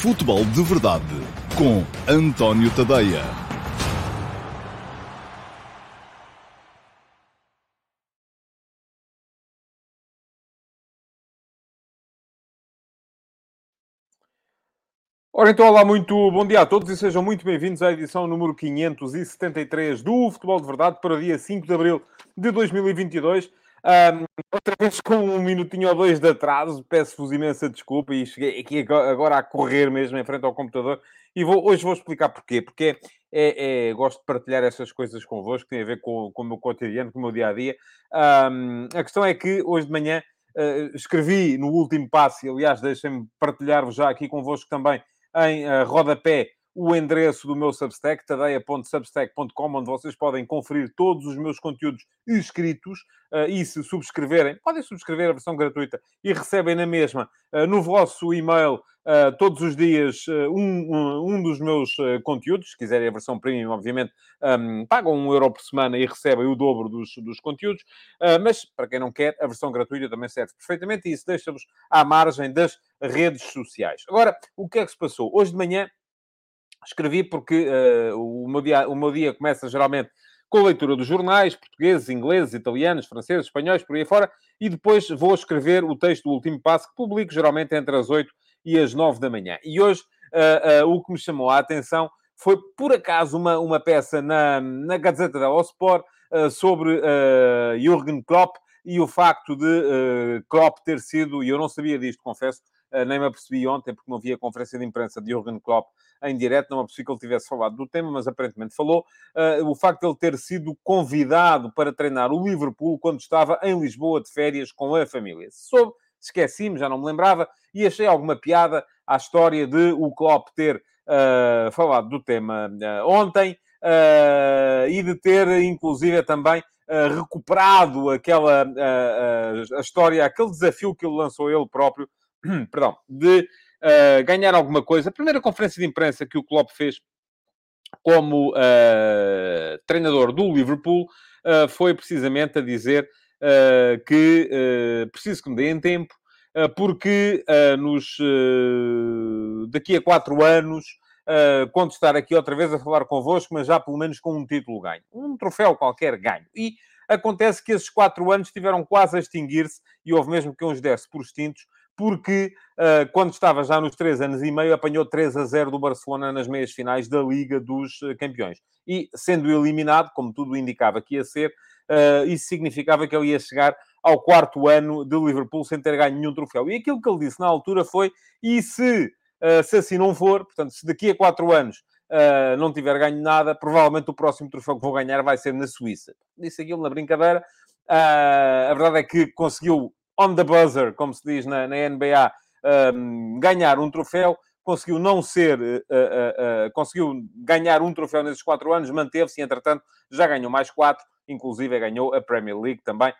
Futebol de Verdade com António Tadeia. Ora então, olá, muito bom dia a todos e sejam muito bem-vindos à edição número 573 do Futebol de Verdade para o dia 5 de Abril de 2022. Um, outra vez com um minutinho ou dois de atraso, peço-vos imensa desculpa e cheguei aqui agora a correr mesmo em frente ao computador e vou, hoje vou explicar porquê. Porque é, é, gosto de partilhar essas coisas convosco, que tem a ver com, com o meu cotidiano, com o meu dia-a-dia. Um, a questão é que hoje de manhã uh, escrevi no último passo, e aliás deixem-me partilhar-vos já aqui convosco também em uh, rodapé o endereço do meu Substack, tadeia.substack.com, onde vocês podem conferir todos os meus conteúdos escritos uh, e se subscreverem, podem subscrever a versão gratuita e recebem na mesma uh, no vosso e-mail uh, todos os dias um, um, dos meus conteúdos. Se quiserem a versão premium, obviamente, um, pagam um euro por semana e recebem o dobro dos, dos conteúdos. mas, para quem não quer, a versão gratuita também serve perfeitamente e isso deixa-vos à margem das redes sociais. Agora, o que é que se passou? Hoje de manhã Escrevi porque uh, o, meu dia, o meu dia começa geralmente com a leitura dos jornais, portugueses, ingleses, italianos, franceses, espanhóis, por aí fora, e depois vou escrever o texto do último passo, que publico geralmente entre as 8 e as 9 da manhã. E hoje uh, uh, o que me chamou a atenção foi, por acaso, uma, uma peça na, na Gazeta dello Sport sobre uh, Jürgen Klopp e o facto de Klopp ter sido, e eu não sabia disto, confesso, nem me apercebi ontem, porque não vi a conferência de imprensa de Jürgen Klopp em direto, não é possível que ele tivesse falado do tema, mas aparentemente falou. Uh, o facto de ele ter sido convidado para treinar o Liverpool quando estava em Lisboa de férias com a família. Soube, esqueci-me, já não me lembrava, e achei alguma piada à história de o Klopp ter uh, falado do tema uh, ontem e de ter, inclusive, também recuperado aquela a história, aquele desafio que ele lançou ele próprio, perdão, de uh, ganhar alguma coisa. A primeira conferência de imprensa que o Klopp fez como uh, treinador do Liverpool uh, foi precisamente a dizer que preciso que me deem tempo, porque nos, daqui a quatro anos Uh, quando estar aqui outra vez a falar convosco, mas já pelo menos com um título ganho. Um troféu qualquer ganho. E acontece que esses quatro anos tiveram quase a extinguir-se e houve mesmo que uns desse por extintos, porque uh, quando estava já nos três anos e meio, apanhou 3 a 0 do Barcelona nas meias finais da Liga dos eh, Campeões. E sendo eliminado, como tudo indicava que ia ser, uh, isso significava que ele ia chegar ao quarto ano de Liverpool sem ter ganho nenhum troféu. E aquilo que ele disse na altura foi: e se, se assim não for, portanto, se daqui a quatro anos Uh, não tiver ganho nada, provavelmente o próximo troféu que vou ganhar vai ser na Suíça. Disse aquilo na brincadeira. Uh, a verdade é que conseguiu on the buzzer, como se diz na, na NBA, um, ganhar um troféu, conseguiu não ser, uh, uh, uh, conseguiu ganhar um troféu nesses quatro anos, manteve-se, entretanto, já ganhou mais quatro, inclusive ganhou a Premier League também,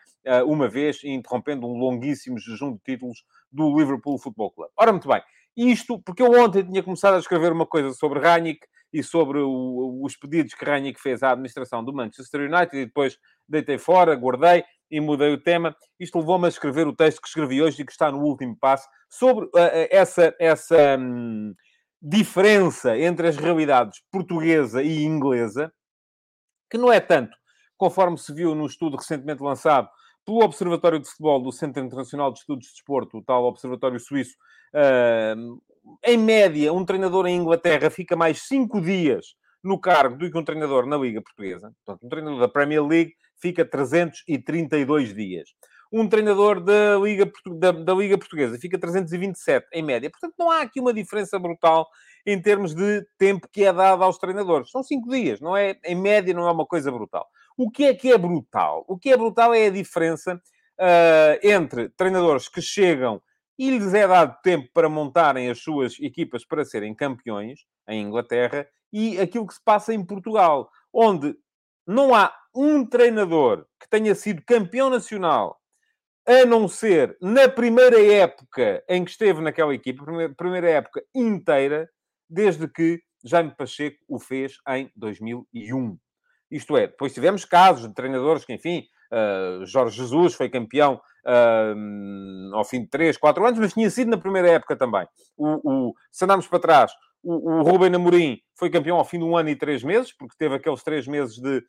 uma vez, interrompendo um longuíssimo jejum de títulos do Liverpool Football Club. Ora, muito bem, isto porque eu ontem tinha começado a escrever uma coisa sobre Ranić e sobre o, os pedidos que Ranić fez à administração do Manchester United e depois deitei fora, guardei e mudei o tema. Isto levou-me a escrever o texto que escrevi hoje e que está no último passo sobre uh, essa, essa um, diferença entre as realidades portuguesa e inglesa, que não é tanto, conforme se viu no estudo recentemente lançado pelo Observatório de Futebol do Centro Internacional de Estudos de Desporto, o tal Observatório Suíço, uh, em média, um treinador em Inglaterra fica mais cinco dias no cargo do que um treinador na Liga Portuguesa. Portanto, um treinador da Premier League fica 332 dias. Um treinador da Liga, da, da Liga Portuguesa fica 327 em média. Portanto, não há aqui uma diferença brutal em termos de tempo que é dado aos treinadores. São cinco dias, não é? Em média, não é uma coisa brutal. O que é que é brutal? O que é brutal é a diferença uh, entre treinadores que chegam e lhes é dado tempo para montarem as suas equipas para serem campeões em Inglaterra e aquilo que se passa em Portugal, onde não há um treinador que tenha sido campeão nacional, a não ser na primeira época em que esteve naquela equipa, primeira, época inteira, desde que Jaime Pacheco o fez em 2001. Isto é, depois tivemos casos de treinadores que, enfim, uh, Jorge Jesus foi campeão uh, ao fim de 3, 4 anos, mas tinha sido na primeira época também. O, o, se andarmos para trás, o, o Rubem Amorim foi campeão ao fim de um ano e três meses, porque teve aqueles três meses de,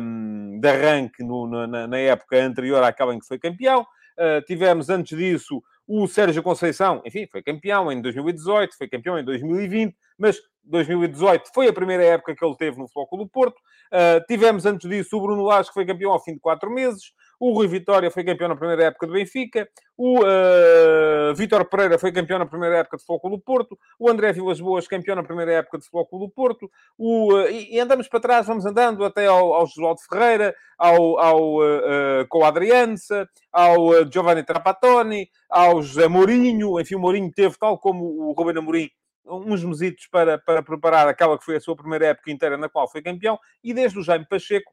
um, de arranque no, na, na, época anterior àquela em que foi campeão. Uh, tivemos antes disso o Sérgio Conceição, enfim, foi campeão em 2018, foi campeão em 2020, mas 2018 foi a primeira época que ele teve no Futebol do Porto. Uh, tivemos antes disso o Bruno Lage, que foi campeão ao fim de quatro meses. O Rui Vitória foi campeão na primeira época do Benfica. O uh, Vítor Pereira foi campeão na primeira época de Futebol do Porto. O André Vilas Boas, campeão na primeira época de Futebol do Porto. O, uh, e, andamos para trás, vamos andando até ao, ao Josualdo Ferreira, ao, ao uh, com a Adriança, ao Giovanni Trapattoni, ao José Mourinho. Enfim, o Mourinho teve, tal como o Ruben Amorim, uns mesitos para, para preparar aquela que foi a sua primeira época inteira na qual foi campeão. E desde o Jaime Pacheco,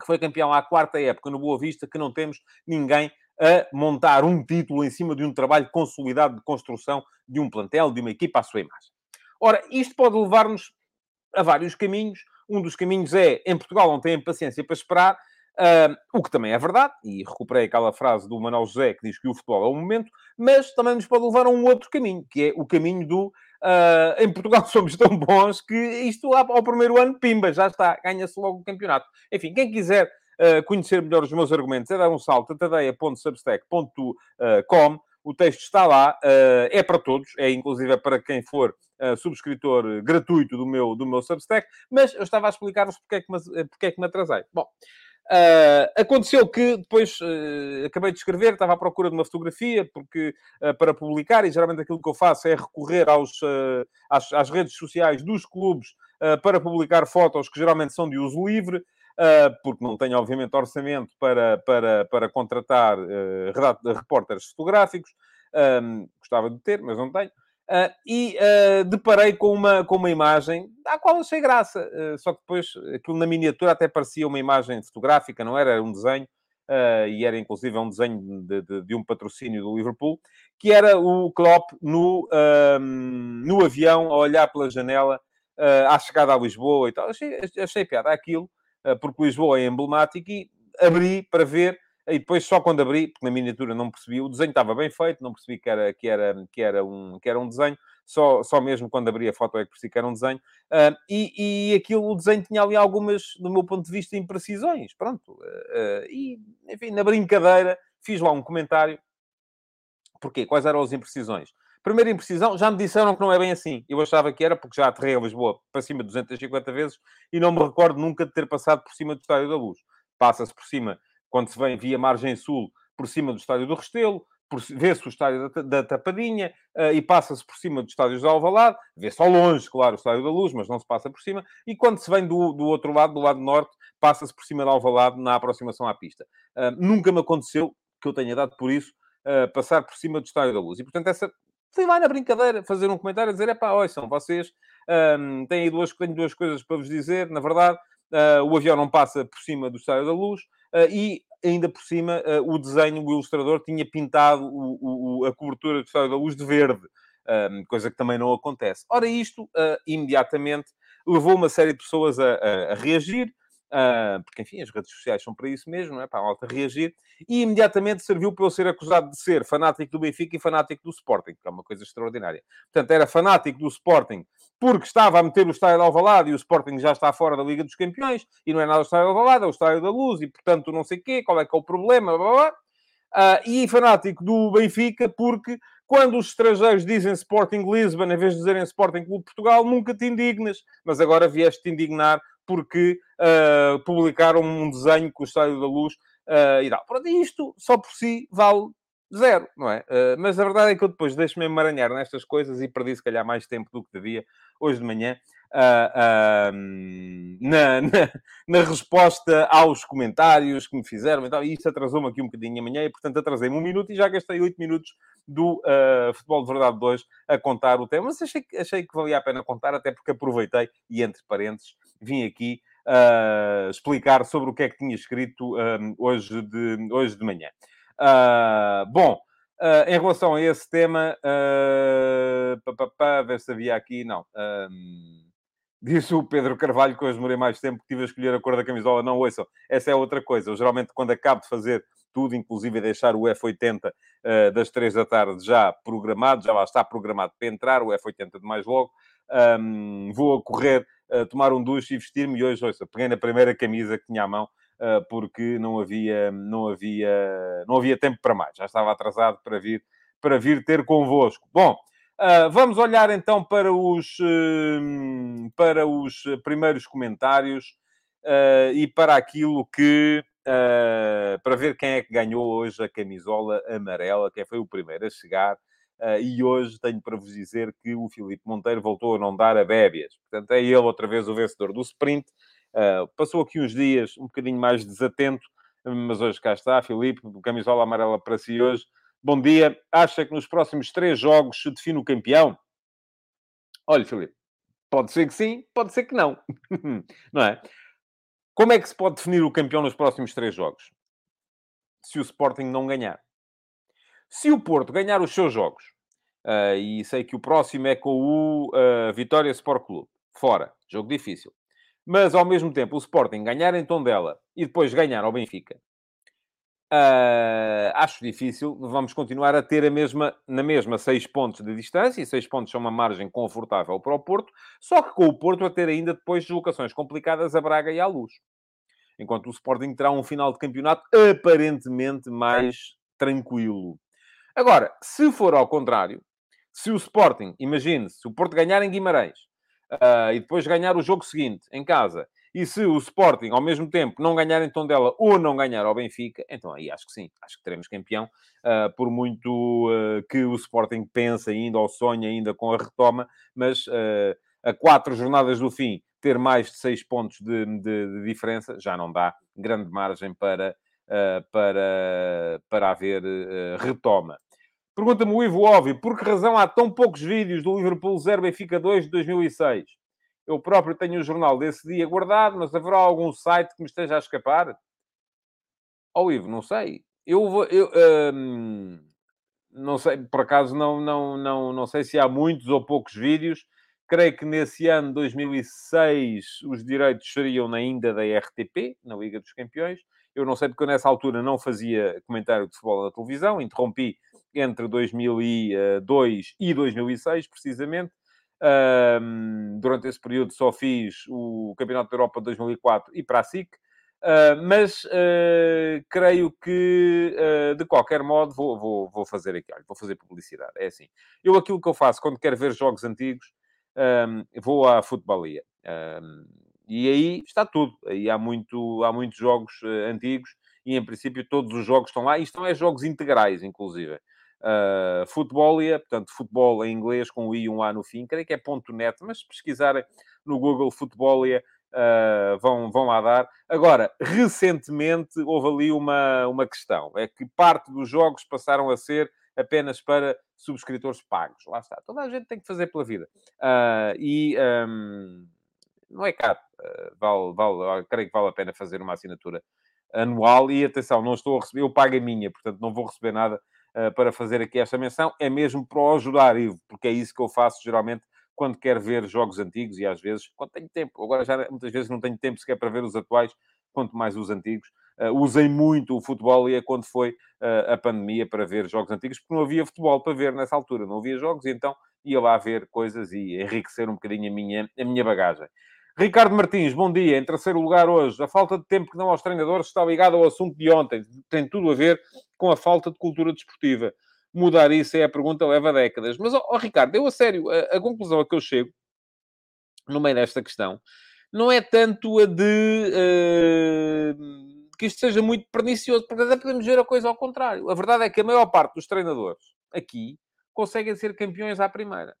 que foi campeão à quarta época no Boa Vista, que não temos ninguém a montar um título em cima de um trabalho consolidado de construção de um plantel, de uma equipa à sua imagem. Ora, isto pode levar-nos a vários caminhos. Um dos caminhos é, em Portugal não têm paciência para esperar, uh, o que também é verdade, e recuperei aquela frase do Manuel José que diz que o futebol é o momento, mas também nos pode levar a um outro caminho, que é o caminho do Uh, em Portugal somos tão bons que isto ao primeiro ano, pimba, já está, ganha-se logo o campeonato. Enfim, quem quiser uh, conhecer melhor os meus argumentos é dar um salto a tadeia.substack.com. O texto está lá, uh, é para todos, é inclusive para quem for subscritor gratuito do meu, do meu Substack, mas eu estava a explicar-vos porque, é que me, porque é que me atrasei. Bom, Uh, aconteceu que depois uh, acabei de escrever, estava à procura de uma fotografia porque, uh, para publicar, e geralmente aquilo que eu faço é recorrer aos, às, às, redes sociais dos clubes para publicar fotos que geralmente são de uso livre, porque não tenho, obviamente, orçamento para, para, para contratar repórteres fotográficos. gostava de ter, mas não tenho. Uh, e uh, deparei com uma, com uma imagem à qual achei graça. Uh, só que depois aquilo na miniatura até parecia uma imagem fotográfica, não era? Era um desenho, e era inclusive um desenho de, de, de, um patrocínio do Liverpool, que era o Klopp no, no avião a olhar pela janela à chegada a Lisboa e tal. Achei, achei piada aquilo, porque Lisboa é emblemático e abri para ver e depois, só quando abri, porque na miniatura não percebi, o desenho estava bem feito, não percebi que era, que era, que era, um, que era um desenho, só, só mesmo quando abri a foto é que percebi que era um desenho. Uh, e, e aquilo, o desenho tinha ali algumas, do meu ponto de vista, imprecisões. Pronto. Uh, e, enfim, na brincadeira, fiz lá um comentário. Porquê? Quais eram as imprecisões? Primeira imprecisão, já me disseram que não é bem assim. Eu achava que era, porque já aterrei a Lisboa para cima de 250 vezes e não me recordo nunca de ter passado por cima do Estádio da Luz. Passa-se por cima quando se vem via margem sul por cima do estádio do Restelo, vê-se o estádio da, da Tapadinha uh, e passa-se por cima dos estádios de Alvalade, vê-se ao longe, claro, o estádio da Luz, mas não se passa por cima, e quando se vem do, do outro lado, do lado norte, passa-se por cima de Alvalade na aproximação à pista. Uh, nunca me aconteceu, que eu tenha dado por isso, uh, passar por cima do estádio da Luz. E, portanto, essa... Fui lá na brincadeira fazer um comentário a dizer: é pá, são vocês um, têm aí duas, tenho duas coisas para vos dizer. Na verdade, o avião não passa por cima do Estádio da Luz e ainda por cima, uh, o desenho, o ilustrador tinha pintado o, o, a cobertura do Estádio da Luz de verde, coisa que também não acontece. Ora, isto, uh, imediatamente, levou uma série de pessoas a, a, a reagir, Uh, porque, enfim, as redes sociais são para isso mesmo, não é? para a malta reagir, e imediatamente serviu para eu ser acusado de ser fanático do Benfica e fanático do Sporting, que é uma coisa extraordinária. Portanto, era fanático do Sporting porque estava a meter o estádio de Alvalade e o Sporting já está fora da Liga dos Campeões, e não é nada o estádio de Alvalade, é o estádio da Luz, e portanto não sei o quê, qual é que é o problema, blá, blá, blá. Uh, e fanático do Benfica porque quando os estrangeiros dizem Sporting Lisbon em vez de dizerem Sporting Clube Portugal, nunca te indignas, mas agora vieste te indignar porque uh, publicaram um desenho com o Estádio da Luz uh, e tal. Pronto, isto só por si vale zero, não é? Uh, mas a verdade é que eu depois deixo-me emaranhar nestas coisas e perdi se calhar mais tempo do que devia hoje de manhã uh, uh, na, na, na, resposta aos comentários que me fizeram e tal. Isto atrasou-me aqui um bocadinho amanhã e, portanto, atrasei-me um minuto e já gastei oito minutos do Futebol de Verdade 2 a contar o tema. Mas achei, achei que valia a pena contar, até porque aproveitei e, entre parênteses, vim aqui explicar sobre o que é que tinha escrito hoje, de, hoje de manhã. Uh, bom, uh, em relação a esse tema, uh, pá, ver se havia aqui, não. Um, disse o Pedro Carvalho que hoje demorei mais tempo que tive a escolher a cor da camisola. Não, ouçam, essa é outra coisa. Eu geralmente, quando acabo de fazer tudo, inclusive deixar o F80 uh, das 3 da tarde já programado, já lá está programado para entrar, o F80 de mais logo. Um, vou a correr, uh, tomar um duche e vestir-me. E hoje, ouça, peguei na primeira camisa que tinha à mão, uh, porque não havia, não, havia, não havia tempo para mais. Já estava atrasado para vir, para vir ter convosco. Bom, Uh, vamos olhar então para os, uh, para os primeiros comentários uh, e para aquilo que. para ver quem é que ganhou hoje a camisola amarela, quem foi o primeiro a chegar. e hoje tenho para vos dizer que o Filipe Monteiro voltou a não dar a bébias. Portanto, é ele outra vez o vencedor do sprint. passou aqui uns dias um bocadinho mais desatento, mas hoje cá está, Filipe, camisola amarela para si hoje. Bom dia. Acha que nos próximos três jogos se define o campeão? Olha, Filipe, pode ser que sim, pode ser que não. não é? Como é que se pode definir o campeão nos próximos três jogos? Se o Sporting não ganhar. Se o Porto ganhar os seus jogos, uh, e sei que o próximo é com o uh, Vitória Sport Clube, fora, jogo difícil. Mas, ao mesmo tempo, o Sporting ganhar em Tondela e depois ganhar ao Benfica, Uh, acho difícil. Vamos continuar a ter a mesma, na mesma 6 pontos de distância, e 6 pontos são uma margem confortável para o Porto, só que com o Porto a ter ainda depois deslocações complicadas a Braga e à Luz. Enquanto o Sporting terá um final de campeonato aparentemente mais tranquilo. Agora, se for ao contrário, se o Sporting, imagine-se, o Porto ganhar em Guimarães uh, e depois ganhar o jogo seguinte em casa e se o Sporting, ao mesmo tempo, não ganhar em Tondela ou não ganhar ao Benfica, então aí acho que sim, acho que teremos campeão, uh, por muito uh, que o Sporting pense ainda ou sonhe ainda com a retoma, mas uh, a quatro jornadas do fim, ter mais de seis pontos de, de, de diferença já não dá grande margem para, para, para haver retoma. Pergunta-me o Ivo Óbvio, por que razão há tão poucos vídeos do Liverpool 0 Benfica 2 de 2006? Eu próprio tenho o jornal desse dia guardado, mas haverá algum site que me esteja a escapar? Ó oh, Ivo, não sei. Eu vou... Eu, hum, não sei, por acaso não, não, não, não sei se há muitos ou poucos vídeos. Creio que nesse ano, 2006, os direitos seriam ainda da RTP, na Liga dos Campeões. Eu não sei porque eu nessa altura não fazia comentário de futebol na televisão, interrompi entre 2002 e 2006, precisamente. Um, durante esse período só fiz o Campeonato da Europa de 2004 e para a SIC. Uh, mas uh, creio que, uh, de qualquer modo, vou, vou, vou fazer aqui, olha, vou fazer publicidade. É assim. Eu, aquilo que eu faço quando quero ver jogos antigos, um, vou à Futebolia. Um, e aí está tudo. Aí há, muito, há muitos jogos antigos e, em princípio, todos os jogos estão lá. E estão é jogos integrais, inclusive uh, Futebolia, portanto, futebol em inglês com o I e um A no fim, creio que é .net, mas se pesquisarem no Google Futebolia, uh, vão, vão lá dar. Agora, recentemente houve ali uma, uma questão, é que parte dos jogos passaram a ser apenas para subscritores pagos. Lá está. Toda a gente tem que fazer pela vida. Uh, e um, não é caro. Uh, vale, vale, creio que vale a pena fazer uma assinatura anual. E atenção, não estou a receber, eu pago a minha, portanto não vou receber nada para fazer aqui esta menção, é mesmo para o ajudar, Ivo, porque é isso que eu faço geralmente quando quero ver jogos antigos e às vezes, quando tenho tempo. Agora já muitas vezes não tenho tempo sequer para ver os atuais, quanto mais os antigos. Uh, usei muito o futebol e é quando foi uh, a pandemia para ver jogos antigos, porque não havia futebol para ver nessa altura, não havia jogos, e então ia lá ver coisas e enriquecer um bocadinho a minha, a minha bagagem. Ricardo Martins, bom dia. Em terceiro lugar hoje, a falta de tempo que dão aos treinadores está ligada ao assunto de ontem. Tem tudo a ver com a falta de cultura desportiva. Mudar isso é a pergunta, leva décadas. Mas, ó, Ricardo, eu a sério, a, a, conclusão a que eu chego, no meio desta questão, não é tanto a de uh, que isto seja muito pernicioso, porque até podemos ver a coisa ao contrário. A verdade é que a maior parte dos treinadores aqui conseguem ser campeões à primeira.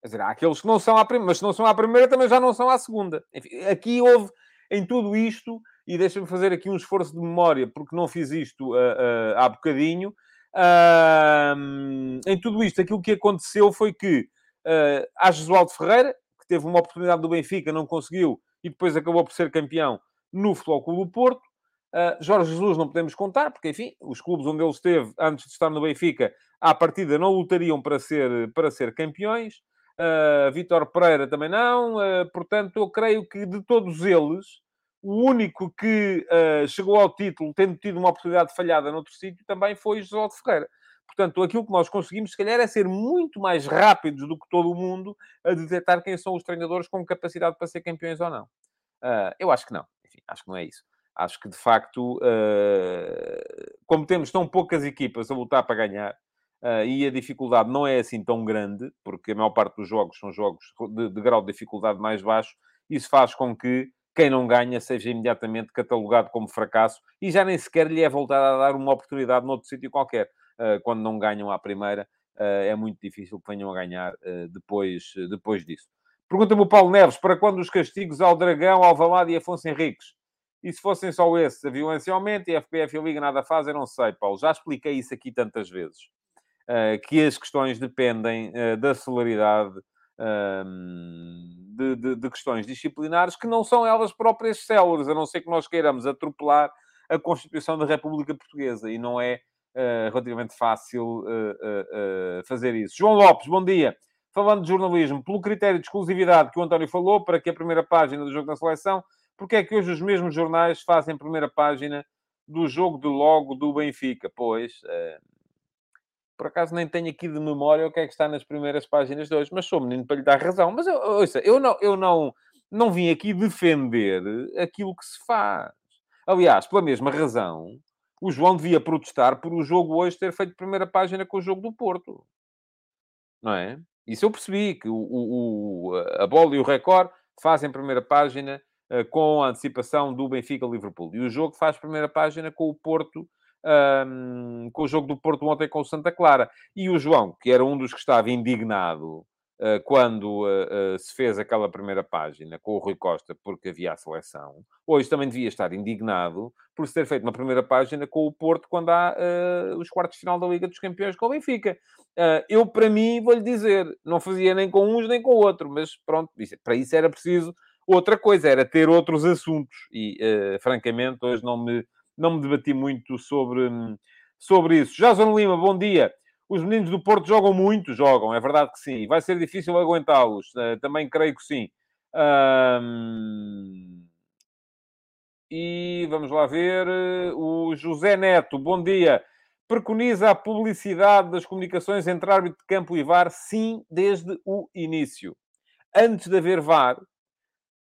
Quer dizer, há aqueles que não são à primeira, mas se não são à primeira, também já não são à segunda. Enfim, aqui houve, em tudo isto, e deixa-me fazer aqui um esforço de memória, porque não fiz isto uh, uh, há bocadinho. Uh, em tudo isto, aquilo que aconteceu foi que uh, há Jesualdo Ferreira, que teve uma oportunidade do Benfica, não conseguiu, e depois acabou por ser campeão no Futebol Clube do Porto. Uh, Jorge Jesus não podemos contar, porque, enfim, os clubes onde ele esteve antes de estar no Benfica, à partida, não lutariam para ser, para ser campeões. Uh, Vítor Pereira também não. Uh, portanto, eu creio que de todos eles, O único que uh, chegou ao título, tendo tido uma oportunidade falhada noutro sítio, também foi José de Ferreira. Portanto, aquilo que nós conseguimos, se calhar, é ser muito mais rápidos do que todo o mundo a detectar quem são os treinadores com capacidade para ser campeões ou não. Eu acho que não. Enfim, acho que não é isso. Acho que, de facto, como temos tão poucas equipas a lutar para ganhar, uh, e a dificuldade não é assim tão grande, porque a maior parte dos jogos são jogos de, de grau de dificuldade mais baixo, isso faz com que quem não ganha seja imediatamente catalogado como fracasso e já nem sequer lhe é voltado a dar uma oportunidade noutro sítio qualquer. Uh, quando não ganham à primeira, uh, é muito difícil que venham a ganhar depois, depois disso. Pergunta-me o Paulo Neves, para quando os castigos ao Dragão, ao Valado e Afonso Henriques? E se fossem só esses, a violência aumenta e a FPF e a Liga nada fazem, não sei, Paulo. Já expliquei isso aqui tantas vezes. Que as questões dependem da celeridade de, de, de, questões disciplinares que não são elas próprias células, a não ser que nós queiramos atropelar a Constituição da República Portuguesa. E não é uh, relativamente fácil fazer isso. João Lopes, bom dia. Falando de jornalismo, pelo critério de exclusividade que o António falou, para que a primeira página do jogo da seleção, porque é que hoje os mesmos jornais fazem primeira página do jogo de logo do Benfica? Pois, por acaso nem tenho aqui de memória o que é que está nas primeiras páginas de hoje, mas sou menino para lhe dar razão. Mas eu, ouça, eu, não, eu não, não vim aqui defender aquilo que se faz. Aliás, pela mesma razão, o João devia protestar por o jogo hoje ter feito primeira página com o jogo do Porto. Não é? Isso eu percebi, que o, o, a bola e o Record fazem primeira página uh, com a antecipação do Benfica-Liverpool. E o jogo faz primeira página com o Porto um, com o jogo do Porto ontem com o Santa Clara. E o João, que era um dos que estava indignado uh, quando uh, uh, se fez aquela primeira página com o Rui Costa, porque havia a seleção, hoje também devia estar indignado por se ter feito uma primeira página com o Porto quando há os quartos de final da Liga dos Campeões com o Benfica. eu, para mim, vou-lhe dizer, não fazia nem com uns nem com o outro, mas pronto, para isso era preciso outra coisa, era ter outros assuntos. E, francamente, hoje não me não me debati muito sobre, sobre isso. Jason Lima, bom dia. Os meninos do Porto jogam muito, jogam, é verdade que sim. Vai ser difícil aguentá-los, eh, também creio que sim. E vamos lá ver. O José Neto, bom dia. Preconiza a publicidade das comunicações entre árbitro de campo e VAR? Sim, desde o início. Antes de haver VAR,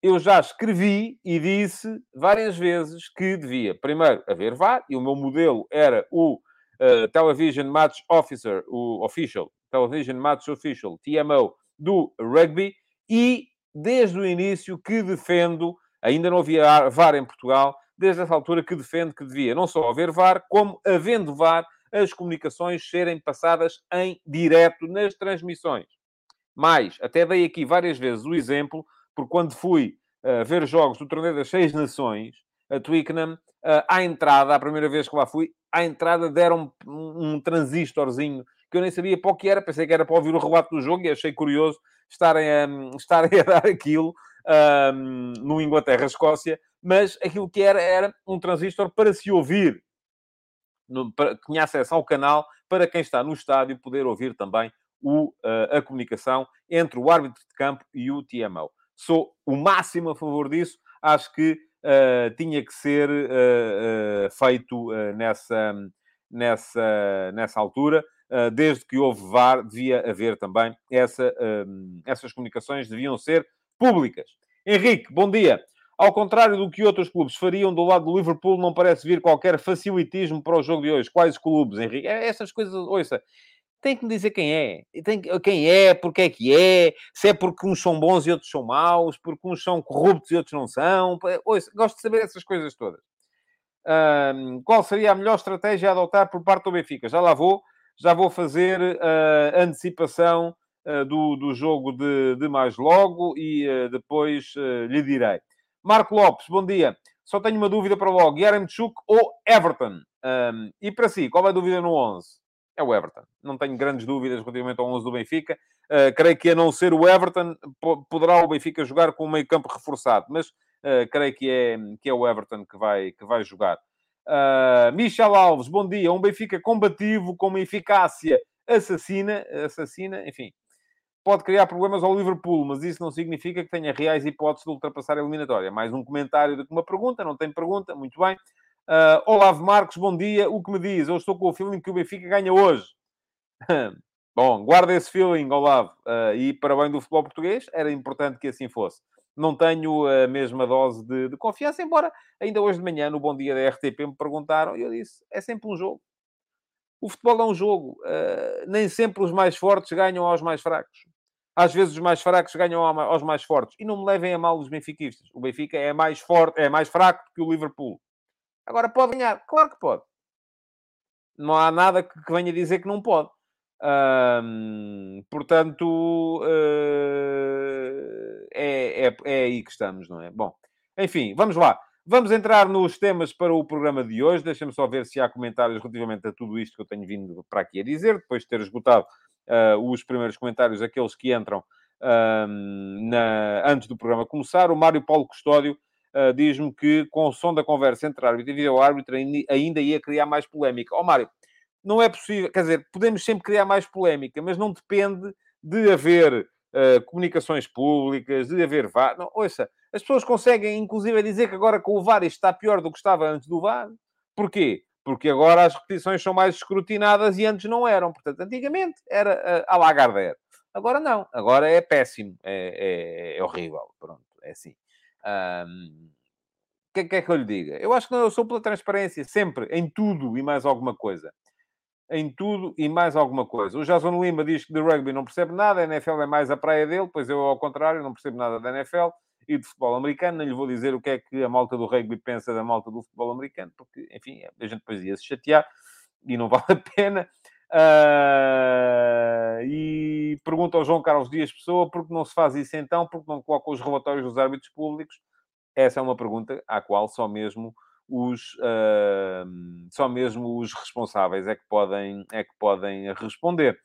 eu já escrevi e disse várias vezes que devia, primeiro, haver VAR, e o meu modelo era o uh, Television Match Officer, o Official, Television Match Official, TMO, do rugby, e desde o início que defendo, ainda não havia VAR em Portugal, desde essa altura que defendo que devia não só haver VAR, como, havendo VAR, as comunicações serem passadas em direto nas transmissões. Mais, até dei aqui várias vezes o exemplo porque quando fui uh, ver jogos do Torneio das Seis Nações, a Twickenham, uh, à entrada, a primeira vez que lá fui, à entrada deram um, um transistorzinho que eu nem sabia para o que era, pensei que era para ouvir o relato do jogo e achei curioso estarem a, estarem a dar aquilo um, no Inglaterra-Escócia, mas aquilo que era, era um transistor para se ouvir, no, para, tinha acesso ao canal, para quem está no estádio poder ouvir também o, uh, a comunicação entre o árbitro de campo e o TMO sou o máximo a favor disso. Acho que uh, tinha que ser uh, uh, feito nessa, nessa, nessa altura. desde que houve VAR, devia haver também essa, essas comunicações deviam ser públicas. Henrique, bom dia. Ao contrário do que outros clubes fariam do lado do Liverpool, não parece vir qualquer facilitismo para o jogo de hoje. Quais clubes, Henrique? É, essas coisas, ouça, tem que me dizer quem é. Tem, quem é, porque é que é, se é porque uns são bons e outros são maus, porque uns são corruptos e outros não são. Ouça, gosto de saber essas coisas todas. Um, qual seria a melhor estratégia a adotar por parte do Benfica? Já lá vou, já vou fazer uh, antecipação uh, do, do jogo de, de mais logo e uh, depois lhe direi. Marco Lopes, bom dia. Só tenho uma dúvida para logo. Yaremchuk ou Everton? Um, e para si, qual é a dúvida no 11? É o Everton. Não tenho grandes dúvidas relativamente ao 11 do Benfica. Uh, creio que a não ser o Everton, poderá o Benfica jogar com o meio campo reforçado, mas uh, creio que é, que é o Everton que vai, que vai jogar. Uh, Michel Alves, bom dia. Um Benfica combativo, com uma eficácia assassina, assassina, enfim. pode criar problemas ao Liverpool, mas isso não significa que tenha reais hipóteses de ultrapassar a eliminatória. Mais um comentário do que uma pergunta, não tem pergunta, muito bem. Uh, Olavo Marcos, bom dia. O que me diz? Eu estou com o feeling que o Benfica ganha hoje. bom, guarda esse feeling, Olavo. Uh, e para bem do futebol português, era importante que assim fosse. Não tenho a mesma dose de, de confiança, embora ainda hoje de manhã, no Bom Dia da RTP, me perguntaram, e eu disse, é sempre um jogo. O futebol é um jogo. Uh, nem sempre os mais fortes ganham aos mais fracos. Às vezes os mais fracos ganham aos mais fortes. E não me levem a mal os benfiquistas. O Benfica é mais forte, é mais fraco que o Liverpool. Agora pode ganhar? Claro que pode. Não há nada que, venha dizer que não pode. portanto, uh, é, é, é aí que estamos, não é? Bom, enfim, vamos lá. Vamos entrar nos temas para o programa de hoje. Deixa-me só ver se há comentários relativamente a tudo isto que eu tenho vindo para aqui a dizer, depois de ter esgotado uh, os primeiros comentários, aqueles que entram uh, na, antes do programa começar. O Mário Paulo Custódio uh, diz-me que, com o som da conversa entre árbitro e vídeo-árbitro, ainda ia criar mais polémica. Ó oh, Mário, não é possível, quer dizer, podemos sempre criar mais polémica, mas não depende de haver uh, comunicações públicas, de haver VAR. Não, ouça, as pessoas conseguem, inclusive, dizer que agora com o VAR está pior do que estava antes do VAR. Porquê? Porque agora as repetições são mais escrutinadas e antes não eram. Portanto, antigamente era uh, a Lagardère. Agora não. Agora é péssimo. É, é, é horrível. Pronto, é assim. Um, o que, que é que eu lhe diga? Eu acho que não, eu sou pela transparência, sempre, em tudo e mais alguma coisa. Em tudo e mais alguma coisa. O Jason Lima diz que de rugby não percebe nada, a NFL é mais a praia dele, pois eu, ao contrário, não percebo nada da NFL e de futebol americano. Não lhe vou dizer o que é que a malta do rugby pensa da malta do futebol americano, porque, enfim, a gente depois ia se chatear e não vale a pena. Uh, e pergunta ao João Carlos Dias Pessoa por que não se faz isso então, porque não coloca os relatórios dos árbitros públicos. Essa é uma pergunta à qual só mesmo os, uh, só mesmo os responsáveis é que podem, é que podem responder.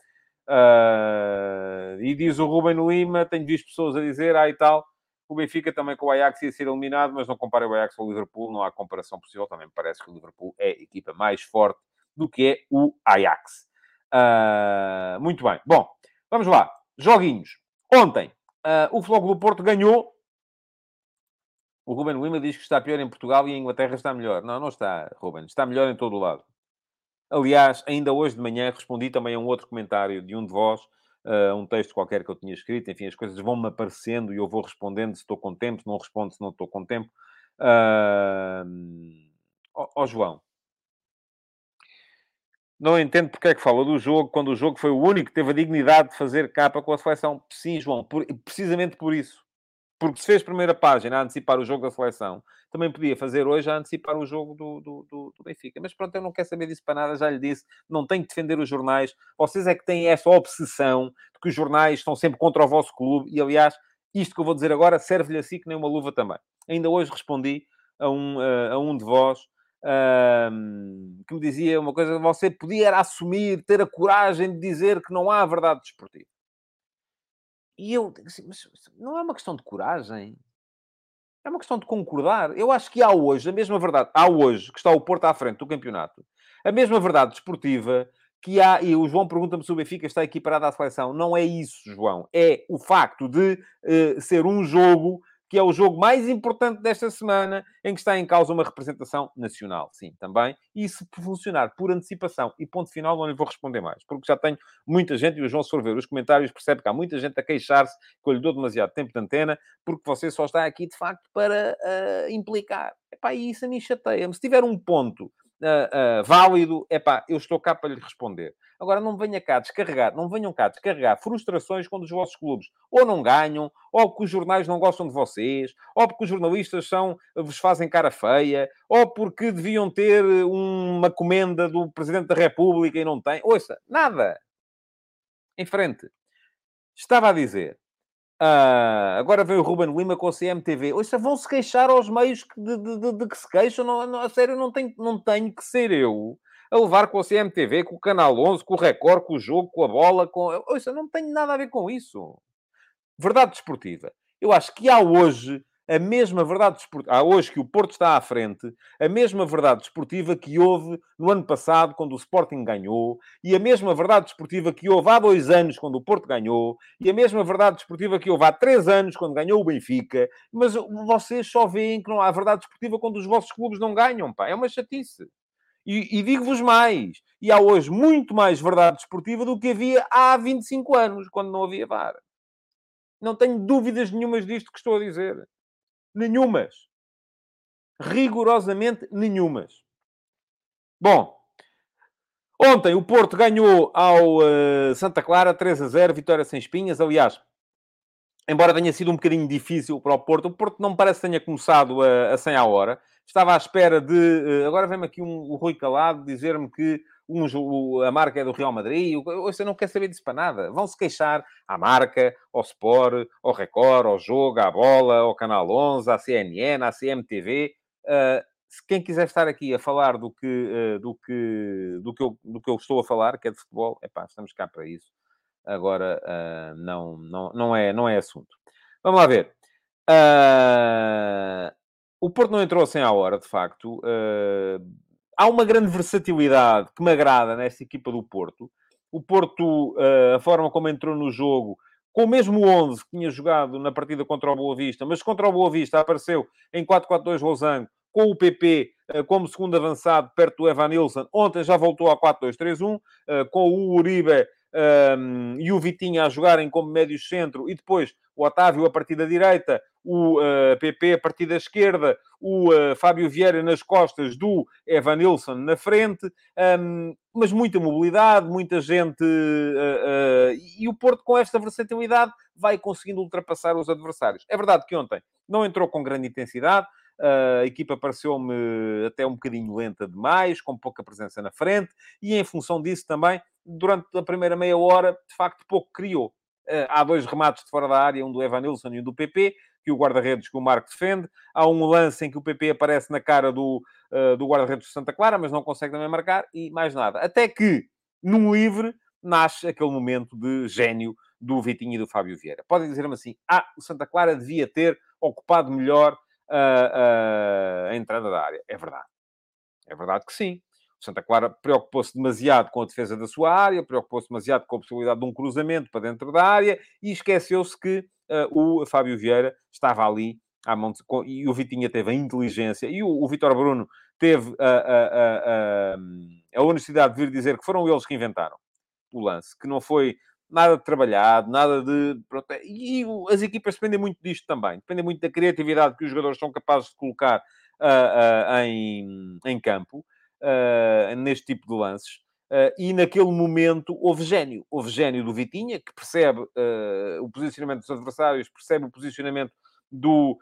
Uh, e diz o Ruben Lima, tenho visto pessoas a dizer, ah e tal, o Benfica também com o Ajax ia ser eliminado, mas não compara o Ajax com o Liverpool, não há comparação possível. Também me parece que o Liverpool é a equipa mais forte do que é o Ajax. Uh, muito bem. Bom, vamos lá. Joguinhos. Ontem, uh, o Floco do Porto ganhou. O Ruben Lima diz que está pior em Portugal e em Inglaterra está melhor. Não, não está, Ruben. Está melhor em todo o lado. Aliás, ainda hoje de manhã respondi também a um outro comentário de um de vós uh, um texto qualquer que eu tinha escrito, enfim, as coisas vão-me aparecendo e eu vou respondendo se estou com tempo, se não respondo se não estou com tempo. Ó, João, não entendo porque é que fala do jogo, quando o jogo foi o único que teve a dignidade de fazer capa com a seleção. Sim, João, por, precisamente por isso. Porque se fez primeira página a antecipar o jogo da seleção, também podia fazer hoje a antecipar o jogo do, do, do, do, Benfica. Mas pronto, eu não quero saber disso para nada, já lhe disse. Não tenho que defender os jornais. Vocês é que têm essa obsessão de que os jornais estão sempre contra o vosso clube. E, aliás, isto que eu vou dizer agora serve-lhe assim que nem uma luva também. Ainda hoje respondi a um, a um de vós um, que me dizia uma coisa: você podia assumir, ter a coragem de dizer que não há verdade desportiva. E eu assim, mas não é uma questão de coragem. É uma questão de concordar. Eu acho que há hoje a mesma verdade. Há hoje que está o Porto à frente do campeonato. A mesma verdade desportiva que há. E o João pergunta-me se o Benfica está equiparado à seleção. Não é isso, João. É o facto de uh, ser um jogo que é o jogo mais importante desta semana, em que está em causa uma representação nacional. Sim, também. E se funcionar por antecipação e ponto final, não lhe vou responder mais, porque já tenho muita gente, e o João, se for ver os comentários, percebe que há muita gente a queixar-se que eu lhe dou demasiado tempo de antena, porque você só está aqui, de facto, para uh, implicar. Epá, e isso a mim chateia-me. Se tiver um ponto uh, uh, válido, é pá, eu estou cá para lhe responder. Agora, não venha cá descarregar, não venham cá descarregar frustrações quando os vossos clubes ou não ganham, ou porque os jornais não gostam de vocês, ou porque os jornalistas são, vos fazem cara feia, ou porque deviam ter uma comenda do Presidente da República e não têm. Ouça, nada. Em frente. Estava a dizer, Uh, agora vem o Ruben Lima com o CMTV. Ouça, vão-se queixar aos meios de, de, de, de, que se queixam. Não, não, a sério, não tenho, não tenho que ser eu a levar com o CMTV, com o Canal 11, com o Record, com o jogo, com a bola. Com... Ouça, não tenho nada a ver com isso. Verdade desportiva. Eu acho que há hoje a mesma verdade desportiva, há hoje que o Porto está à frente, a mesma verdade desportiva que houve no ano passado, quando o Sporting ganhou, e a mesma verdade desportiva que houve há dois anos, quando o Porto ganhou, e a mesma verdade desportiva que houve há três anos, quando ganhou o Benfica. Mas vocês só veem que não há verdade desportiva quando os vossos clubes não ganham, pá. É uma chatice. E, e digo-vos mais, e há hoje muito mais verdade desportiva do que havia há 25 anos, quando não havia VAR. Não tenho dúvidas nenhumas disto que estou a dizer. Nenhumas. Rigorosamente nenhumas. Bom, ontem o Porto ganhou ao uh, Santa Clara 3 a 0, vitória sem espinhas. Aliás, embora tenha sido um bocadinho difícil para o Porto, o Porto não me parece que tenha começado a, a 100 à hora. Estava à espera de. Uh, agora vem-me aqui um, o Rui Calado dizer-me que um, a marca é do Real Madrid, você não quer saber disso para nada. Vão se queixar à marca, ao Sport, ao Record, ao Jogo, à Bola, ao Canal 11, à CNN, à CMTV. Uh, se quem quiser estar aqui a falar do que, uh, do, que, do, que eu, do que eu estou a falar, que é de futebol, estamos cá para isso. Agora, uh, não, não, não, é, não é assunto. Vamos lá ver. o Porto não entrou sem a hora, de facto há uma grande versatilidade que me agrada nesta equipa do Porto. O Porto, uh, a forma como entrou no jogo, com o mesmo 11 que tinha jogado na partida contra o Boa Vista, mas contra o Boa Vista apareceu em 4-4-2 Losango, com o PP eh, como segundo avançado, perto do Evan Nilsson. Ontem já voltou a 4-2-3-1, uh, eh, com o Uribe um, e o Vitinha a jogarem como médio centro, e depois o Otávio a partir da direita, o uh, PP a partir da esquerda, o uh, Fábio Vieira nas costas do Evan Nilsson na frente, um, mas muita mobilidade, muita gente, uh, e o Porto com esta versatilidade vai conseguindo ultrapassar os adversários. É verdade que ontem não entrou com grande intensidade, a equipa pareceu-me até um bocadinho lenta demais, com pouca presença na frente, e em função disso também, durante a primeira meia hora, de facto, pouco criou. Há dois remates de fora da área, um do Evanilson e um do PP, que o guarda-redes que o Marco defende. Há um lance em que o PP aparece na cara do, uh, do guarda-redes de Santa Clara, mas não consegue também marcar, e mais nada. Até que, num livre, nasce aquele momento de gênio do Vitinho e do Fábio Vieira. Podem dizer-me assim, ah, o Santa Clara devia ter ocupado melhor a, entrada da área. É verdade. É verdade que sim. O Santa Clara preocupou-se demasiado com a defesa da sua área, preocupou-se demasiado com a possibilidade de um cruzamento para dentro da área e esqueceu-se que uh, o Fábio Vieira estava ali à mão de, e o Vitinha teve a inteligência e o, o Vitor Bruno teve a, a, a, a, honestidade de vir dizer que foram eles que inventaram o lance, que não foi nada de trabalhado, nada de. Pronto, e as equipas dependem muito disto também, dependem muito da criatividade que os jogadores são capazes de colocar uh, uh, em, em campo, uh, neste tipo de lances. e naquele momento houve gênio. Houve gênio do Vitinha, que percebe o posicionamento dos adversários, percebe o posicionamento do,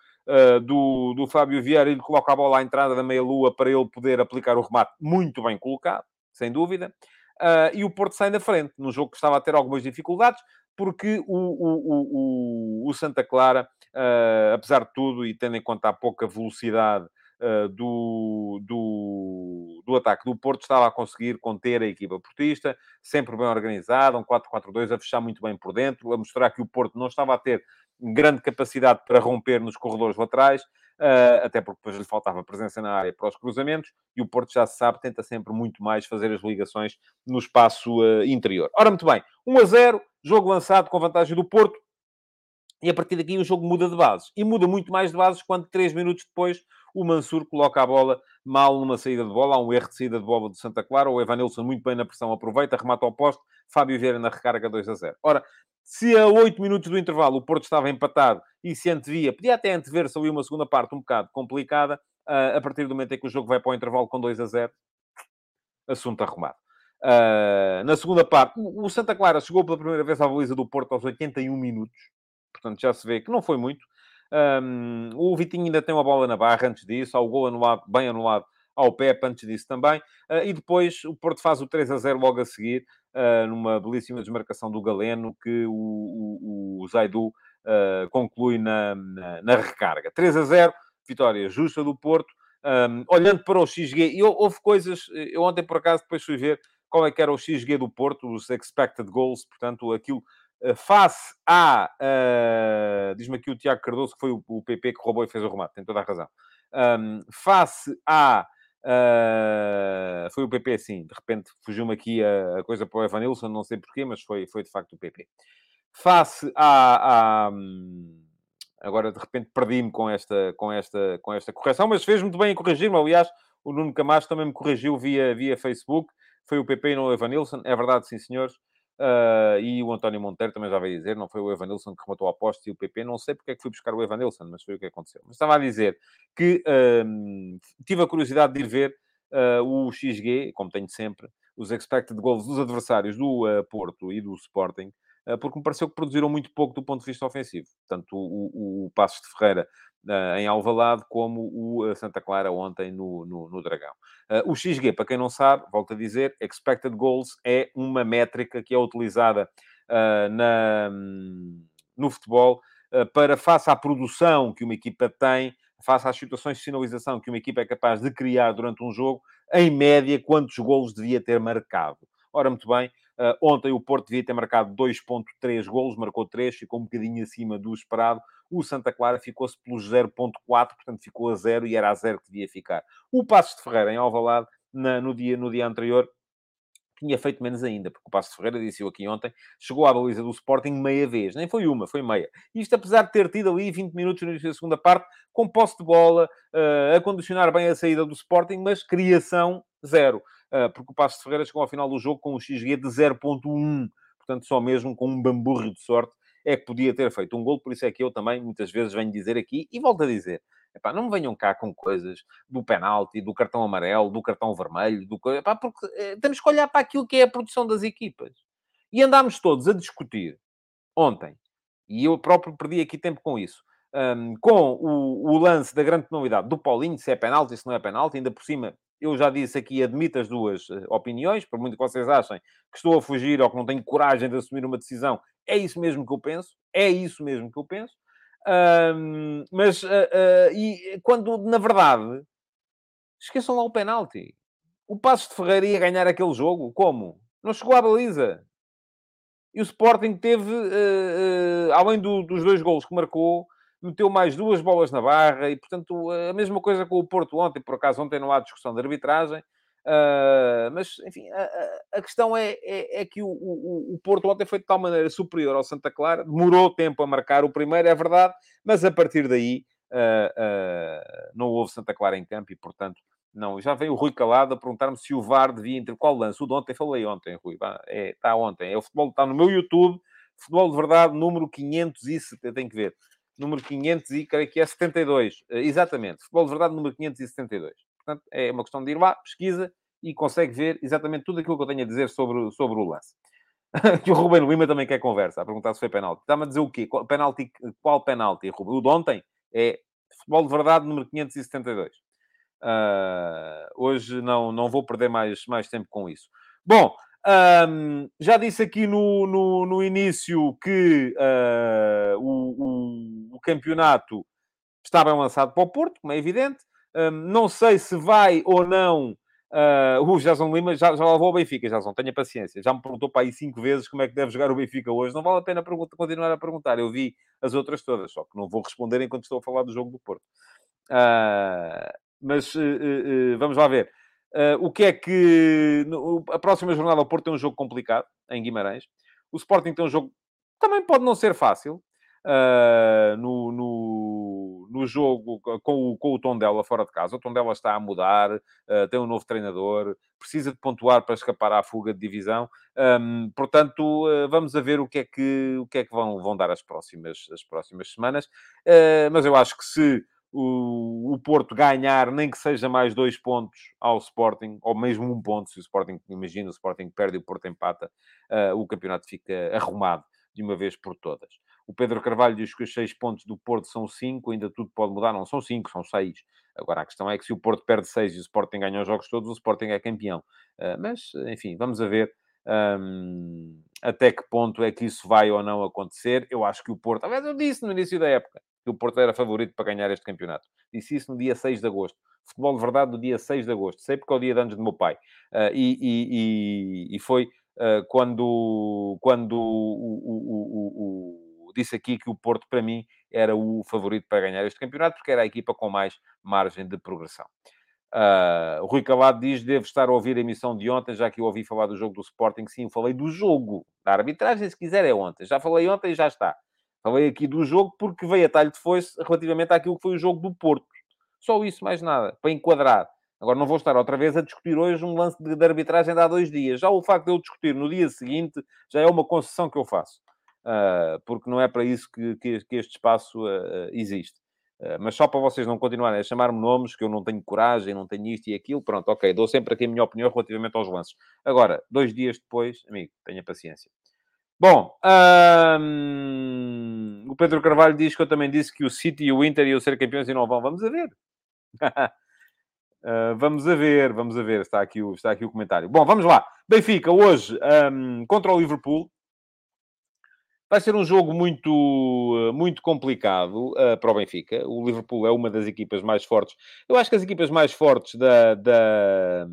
do, do Fábio Vieira e lhe coloca a bola à entrada da meia-lua para ele poder aplicar o remate muito bem colocado, sem dúvida. Uh, e o Porto sai na frente, num jogo que estava a ter algumas dificuldades, porque o, o, o, o Santa Clara, uh, apesar de tudo, e tendo em conta a pouca velocidade uh, do, do, do, ataque do Porto, estava a conseguir conter a equipa portista, sempre bem organizada, um 4-4-2, a fechar muito bem por dentro, a mostrar que o Porto não estava a ter grande capacidade para romper nos corredores laterais, até porque depois lhe faltava presença na área para os cruzamentos, e o Porto já se sabe, tenta sempre muito mais fazer as ligações no espaço uh, interior. Ora, muito bem, 1 a 0, jogo lançado com vantagem do Porto, e a partir daqui o jogo muda de bases. E muda muito mais de bases quando, três minutos depois, o Mansur coloca a bola mal numa saída de bola. Há um erro de saída de bola do Santa Clara. O Evanilson, muito bem na pressão, aproveita, remata ao posto. Fábio Vieira na recarga 2 a 0. Ora, se a 8 minutos do intervalo o Porto estava empatado e se antevia, podia até antever-se ali uma segunda parte um bocado complicada, uh, a partir do momento em que o jogo vai para o intervalo com 2 a 0, assunto arrumado. Uh, na segunda parte, o Santa Clara chegou pela primeira vez à baliza do Porto aos 81 minutos, portanto já se vê que não foi muito. Um, o Vitinho ainda tem uma bola na barra antes disso, há o gol anulado, bem anulado ao Pep antes disso também. Uh, e depois o Porto faz o 3 a 0 logo a seguir, uh, numa belíssima desmarcação do Galeno, que o, o, o Zaidu uh, conclui na, na, na, recarga. 3 a 0, vitória justa do Porto. Um, olhando para o XG, e houve coisas, eu ontem por acaso depois fui ver qual é que era o XG do Porto, os expected goals, portanto, aquilo face à. Uh, Diz-me aqui o Tiago Cardoso, que foi o, o, PP que roubou e fez o remate, tem toda a razão. Um, face à. Uh, foi o PP, sim. De repente fugiu-me aqui a, a, coisa para o Evanilson, não sei porquê, mas foi, foi de facto o PP. Face à. à agora de repente perdi-me com esta, com, esta, com esta correção, mas fez muito bem em corrigir-me. Aliás, o Nuno Camacho também me corrigiu via, via Facebook. Foi o PP e não o Evanilson. É verdade, sim, senhores. Uh, e o António Monteiro também já veio dizer, não foi o Evanilson que rematou a aposta e o PP, não sei porque é que fui buscar o Evanilson, mas foi o que aconteceu. Mas estava a dizer que uh, tive a curiosidade de ir ver uh, o XG, como tenho sempre, os expected goals dos adversários do Porto e do Sporting, porque me pareceu que produziram muito pouco do ponto de vista ofensivo. Tanto o, o, o Passos de Ferreira em Alvalade, como o Santa Clara ontem no, no, no Dragão. o XG, para quem não sabe, volto a dizer, expected goals é uma métrica que é utilizada na, no futebol para, face à produção que uma equipa tem, face às situações de sinalização que uma equipa é capaz de criar durante um jogo, em média, quantos golos devia ter marcado. Ora, muito bem, Uh, ontem o Porto devia ter marcado 2.3 golos, marcou 3, ficou um bocadinho acima do esperado. O Santa Clara ficou-se pelos 0.4, portanto ficou a 0 e era a 0 que devia ficar. O Passos de Ferreira, em Alvalade, na, no, dia, no dia anterior, tinha feito menos ainda, porque o Passo de Ferreira, disse eu aqui ontem, chegou à baliza do Sporting meia vez. Nem foi uma, foi meia. Isto apesar de ter tido ali 20 minutos no início da segunda parte, com posse de bola, uh, a condicionar bem a saída do Sporting, mas criação zero. Uh, porque o Passo de Ferreira chegou ao final do jogo com um XG de 0.1. Portanto, só mesmo com um bamburro de sorte é que podia ter feito um gol. Por isso é que eu também, muitas vezes, venho dizer aqui, e volto a dizer, Epá, não venham cá com coisas do penalti, do cartão amarelo, do cartão vermelho, do... Epá, porque eh, temos que olhar para aquilo que é a produção das equipas. E andámos todos a discutir ontem, e eu próprio perdi aqui tempo com isso, um, com o, o, lance da grande penalidade do Paulinho, se é penalti, se não é penalti, ainda por cima, eu já disse aqui, admito as duas uh, opiniões, por muito que vocês achem que estou a fugir ou que não tenho coragem de assumir uma decisão, é isso mesmo que eu penso, é isso mesmo que eu penso. Um, mas, uh, uh, e quando, na verdade, esqueçam lá o penalti. O Passos de Ferreira ia ganhar aquele jogo. Como? Não chegou à baliza. E o Sporting teve, uh, além do, dos dois golos que marcou, meteu mais duas bolas na barra. E, portanto, a mesma coisa com o Porto ontem. Por acaso, ontem não há discussão de arbitragem. Uh, mas, enfim, a, a questão é, é, é que o, o, o, Porto ontem foi de tal maneira superior ao Santa Clara, demorou tempo a marcar o primeiro, é verdade, mas a partir daí uh, uh, não houve Santa Clara em campo e, portanto, não. Já veio o Rui Calado a perguntar-me se o VAR devia entre qual lance. O de ontem falei ontem, Rui. É, está ontem. É o futebol, está no meu YouTube. Futebol de verdade, número 570. Tem que ver. Número 500 e creio que é 72. exatamente. Futebol de verdade, número 572. Portanto, é uma questão de ir lá, pesquisa e consegue ver exatamente tudo aquilo que eu tenho a dizer sobre, sobre o lance. que o Ruben Lima também quer conversa, a perguntar se foi penalti. Está-me a dizer o quê? Qual penalti? Qual penalti? O de ontem é futebol de verdade número 572. Uh, ah, hoje não, não vou perder mais, mais tempo com isso. Bom, um, já disse aqui no, no, no início que uh, o, o, campeonato está bem lançado para o Porto, como é evidente. Um, não sei se vai ou não Uh, o Jason Lima já, já levou o Benfica, Jason, tenha paciência. Já me perguntou para aí cinco vezes como é que deve jogar o Benfica hoje. Não vale a pena continuar a perguntar. Eu vi as outras todas, só que não vou responder enquanto estou a falar do jogo do Porto. Uh, mas uh, vamos lá ver. O que é que... No, a próxima jornada, o Porto tem um jogo complicado, em Guimarães. O Sporting tem um jogo... Também pode não ser fácil. no, no no jogo com o, com o Tondela fora de casa. O Tondela está a mudar, uh, tem um novo treinador, precisa de pontuar para escapar à fuga de divisão. Um, portanto, uh, vamos a ver o que é que, o que, é que vão, vão dar as próximas, as próximas semanas. Uh, mas eu acho que se o, o Porto ganhar, nem que seja mais dois pontos ao Sporting, ou mesmo um ponto, se o Sporting, imagina, o Sporting perde e o Porto empata, o campeonato fica arrumado de uma vez por todas. O Pedro Carvalho diz que os seis pontos do Porto são cinco, ainda tudo pode mudar. Não são cinco, são seis. Agora, a questão é que se o Porto perde seis e o Sporting ganha os jogos todos, o Sporting é campeão. Uh, mas, enfim, vamos a ver um, até que ponto é que isso vai ou não acontecer. Eu acho que o Porto... Talvez eu disse no início da época que o Porto era favorito para ganhar este campeonato. Disse isso no dia 6 de agosto. Futebol de verdade do dia 6 de agosto. Sei porque é o dia de anos do meu pai. Uh, e, e, e, foi uh, quando, quando o, o, disse aqui que o Porto, para mim, era o favorito para ganhar este campeonato, porque era a equipa com mais margem de progressão. Uh, o Rui Calado diz: devo estar a ouvir a emissão de ontem, já que eu ouvi falar do jogo do Sporting. Sim, eu falei do jogo. Da arbitragem, se quiser, é ontem. Já falei ontem e já está. Falei aqui do jogo porque veio a talho de foice relativamente àquilo que foi o jogo do Porto. Só isso, mais nada, para enquadrar. Agora não vou estar outra vez a discutir hoje um lance de, de arbitragem de há dois dias. Já o facto de eu discutir no dia seguinte já é uma concessão que eu faço. Uh, porque não é para isso que, que, que este espaço uh, existe. Uh, mas só para vocês não continuarem a chamar-me nomes, que eu não tenho coragem, não tenho isto e aquilo, pronto, ok, dou sempre aqui a minha opinião relativamente aos lances. Agora, dois dias depois, amigo, tenha paciência. Bom, um, o Pedro Carvalho diz que eu também disse que o City e o Inter iam ser campeões e não vão. Vamos a ver. Uh, vamos a ver, vamos a ver. Está aqui, o, está aqui o comentário. Bom, vamos lá. Benfica, hoje, um, contra o Liverpool. Vai ser um jogo muito, muito complicado uh, para o Benfica. O Liverpool é uma das equipas mais fortes. Eu acho que as equipas mais fortes da, da,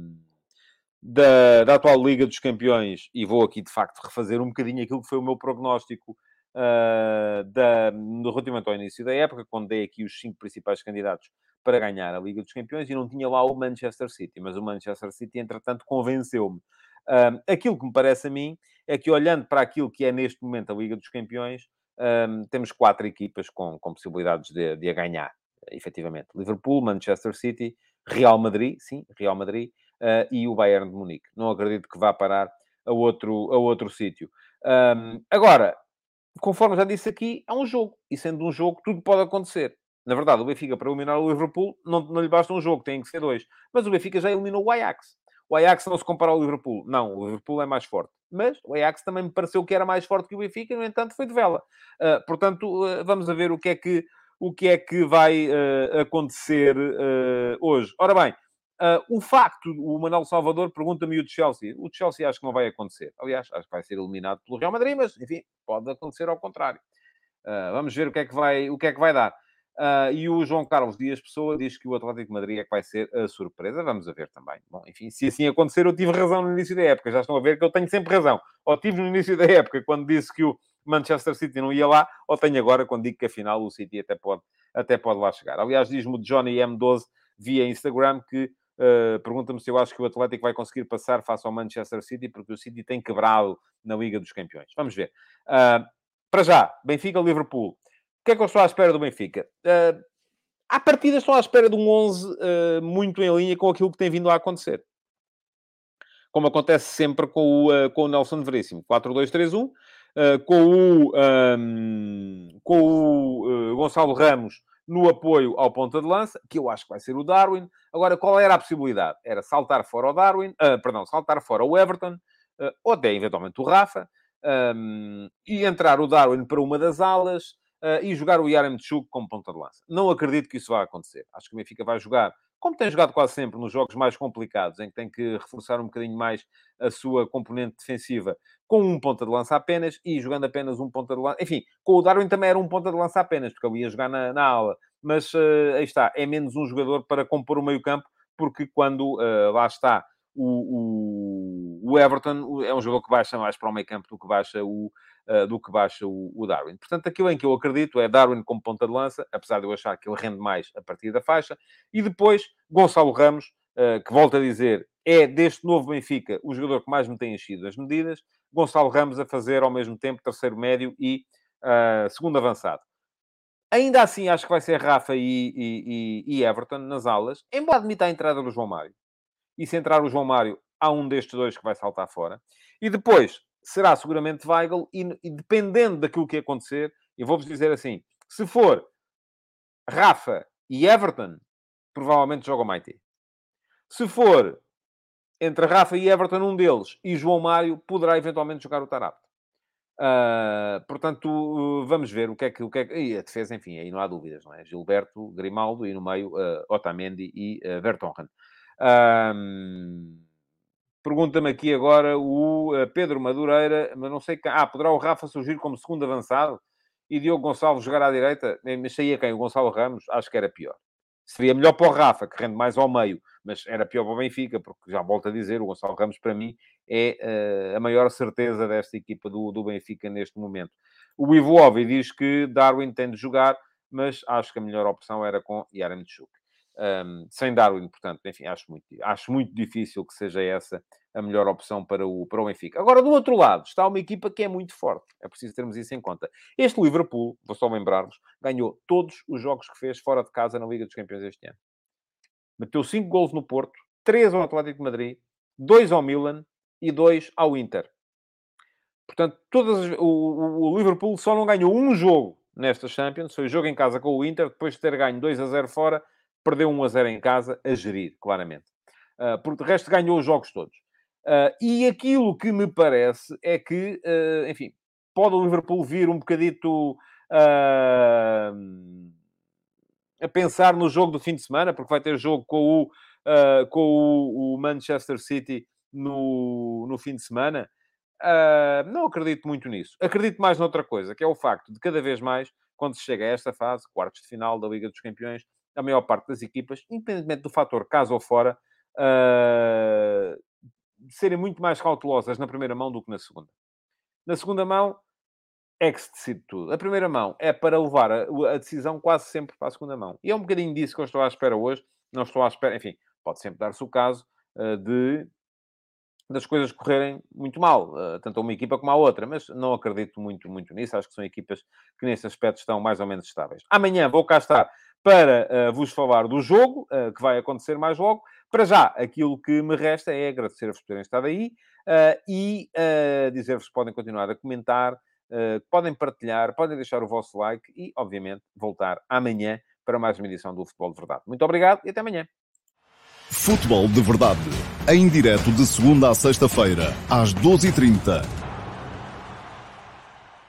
da, da atual Liga dos Campeões, e vou aqui de facto refazer um bocadinho aquilo que foi o meu prognóstico uh, da, relativamente ao início da época, quando dei aqui os cinco principais candidatos para ganhar a Liga dos Campeões e não tinha lá o Manchester City, mas o Manchester City, entretanto, convenceu-me. Um, aquilo que me parece a mim é que, olhando para aquilo que é neste momento a Liga dos Campeões, um, temos quatro equipas com, com possibilidades de, de a ganhar, efetivamente. Liverpool, Manchester City, Real Madrid, sim, Real Madrid, uh, e o Bayern de Munique. Não acredito que vá parar a outro, a outro sítio. Um, agora, conforme já disse aqui, é um jogo. E sendo um jogo, tudo pode acontecer. Na verdade, o Benfica, para eliminar o Liverpool, não, não lhe basta um jogo, tem que ser dois. Mas o Benfica já eliminou o Ajax. O Ajax não se compara ao Liverpool. Não, o Liverpool é mais forte. Mas o Ajax também me pareceu que era mais forte que o Benfica, no entanto, foi de vela. Uh, portanto, uh, vamos a ver o que é que, o que, é que vai uh, acontecer hoje. Ora bem, o facto, o Manuel Salvador pergunta-me o Chelsea. O Chelsea acho que não vai acontecer. Aliás, acho que vai ser eliminado pelo Real Madrid, mas, enfim, pode acontecer ao contrário. vamos ver o que é que vai, o que é que vai dar. Uh, e o João Carlos Dias Pessoa diz que o Atlético de Madrid é que vai ser a surpresa. Vamos a ver também. Bom, enfim, se assim acontecer, eu tive razão no início da época. Já estão a ver que eu tenho sempre razão. Ou tive no início da época, quando disse que o Manchester City não ia lá, ou tenho agora, quando digo que afinal o City até pode, até pode lá chegar. Aliás, diz-me o Johnny M12 via Instagram que uh, pergunta-me se eu acho que o Atlético vai conseguir passar face ao Manchester City, porque o City tem quebrado na Liga dos Campeões. Vamos ver. Uh, para já, Benfica-Liverpool que é que eu estou à espera do Benfica? Uh, à partida estou à espera de um 11 uh, muito em linha com aquilo que tem vindo a acontecer. Como acontece sempre com o, com o Nelson Veríssimo. 4-2-3-1. Uh, com o, um, com o Gonçalo Ramos no apoio ao ponta de lança, que eu acho que vai ser o Darwin. Agora, qual era a possibilidade? Era saltar fora o Darwin, uh, perdão, saltar fora o Everton, uh, ou até eventualmente o Rafa, um, e entrar o Darwin para uma das alas, uh, e jogar o Yaremchuk como ponta de lança. Não acredito que isso vá acontecer. Acho que o Benfica vai jogar, como tem jogado quase sempre nos jogos mais complicados, em que tem que reforçar um bocadinho mais a sua componente defensiva, com um ponta de lança apenas e jogando apenas um ponta de lança. Enfim, com o Darwin também era um ponta de lança apenas, porque ele ia jogar na, na aula. Mas uh, aí está, é menos um jogador para compor o meio-campo, porque quando uh, lá está o, o, o, Everton é um jogador que baixa mais para o meio campo do que baixa o, uh, do que baixa o, o, Darwin. Portanto, aquilo em que eu acredito é Darwin como ponta de lança, apesar de eu achar que ele rende mais a partir da faixa, e depois Gonçalo Ramos, uh, que volto a dizer, é deste novo Benfica o jogador que mais me tem enchido as medidas. Gonçalo Ramos a fazer ao mesmo tempo terceiro médio e uh, segundo avançado. Ainda assim, acho que vai ser Rafa e, e, e Everton nas alas, embora admita a entrada do João Mário e se entrar o João Mário, há um destes dois que vai saltar fora. E depois será seguramente Weigl, e, e dependendo daquilo que acontecer, eu vou-vos dizer assim: se for Rafa e Everton, provavelmente joga o Maite. Se for entre Rafa e Everton, um deles, e João Mário, poderá eventualmente jogar o Tarap. Uh, portanto, vamos ver o que é que... O que, é que... E a defesa, enfim, aí não há dúvidas, não é? Gilberto, Grimaldo e no meio uh, Otamendi e uh, Vertonghen. Um, Pergunta-me aqui agora o uh, Pedro Madureira, mas não sei quem. Ah, poderá o Rafa surgir como segundo avançado e Diogo Gonçalves jogar à direita? Mas saía quem? O Gonçalo Ramos? Acho que era pior. Seria melhor para o Rafa, que rende mais ao meio, mas era pior para o Benfica, porque já volto a dizer, o Gonçalo Ramos, para mim, é uh, a maior certeza desta equipa do, do Benfica neste momento. O Ivo Ovi diz que Darwin tem de jogar, mas acho que a melhor opção era com Yaremchuk. Um, sem Darwin, portanto, enfim, acho muito, acho muito difícil que seja essa a melhor opção para o, para o Benfica. Agora, do outro lado, está uma equipa que é muito forte. É preciso termos isso em conta. Este Liverpool, vou só lembrar-vos, ganhou todos os jogos que fez fora de casa na Liga dos Campeões este ano. Meteu 5 golos no Porto, 3 ao Atlético de Madrid, 2 ao Milan e 2 ao Inter. Portanto, todas as, o, o, Liverpool só não ganhou um jogo nesta Champions, foi o jogo em casa com o Inter, depois de ter ganho 2 a 0 fora, perdeu 1 a 0 em casa, a gerir, claramente. Uh, por de resto, ganhou os jogos todos. Uh, e aquilo que me parece é que, uh, enfim, pode o Liverpool vir um bocadito uh, a pensar no jogo do fim de semana, porque vai ter jogo com o, com o, o, Manchester City no, no fim de semana. não acredito muito nisso. Acredito mais noutra coisa, que é o facto de cada vez mais, quando se chega a esta fase, quartos de final da Liga dos Campeões, a maior parte das equipas, independentemente do fator casa ou fora, uh, serem muito mais cautelosas na primeira mão do que na segunda. Na segunda mão, é que se decide tudo. A primeira mão é para levar a, a, decisão quase sempre para a segunda mão. E é um bocadinho disso que eu estou à espera hoje. Não estou à espera, enfim, pode sempre dar-se o caso uh, de das coisas correrem muito mal, uh, tanto a uma equipa como a outra, mas não acredito muito, muito nisso. Acho que são equipas que nesse aspecto estão mais ou menos estáveis. Amanhã vou cá estar para uh, vos falar do jogo, que vai acontecer mais logo, para já, aquilo que me resta é agradecer-vos por terem estado aí uh, e uh, dizer-vos que podem continuar a comentar, uh, podem partilhar, podem deixar o vosso like e, obviamente, voltar amanhã para mais uma edição do Futebol de Verdade. Muito obrigado e até amanhã. Futebol de Verdade, em direto de segunda a sexta-feira, às 12h30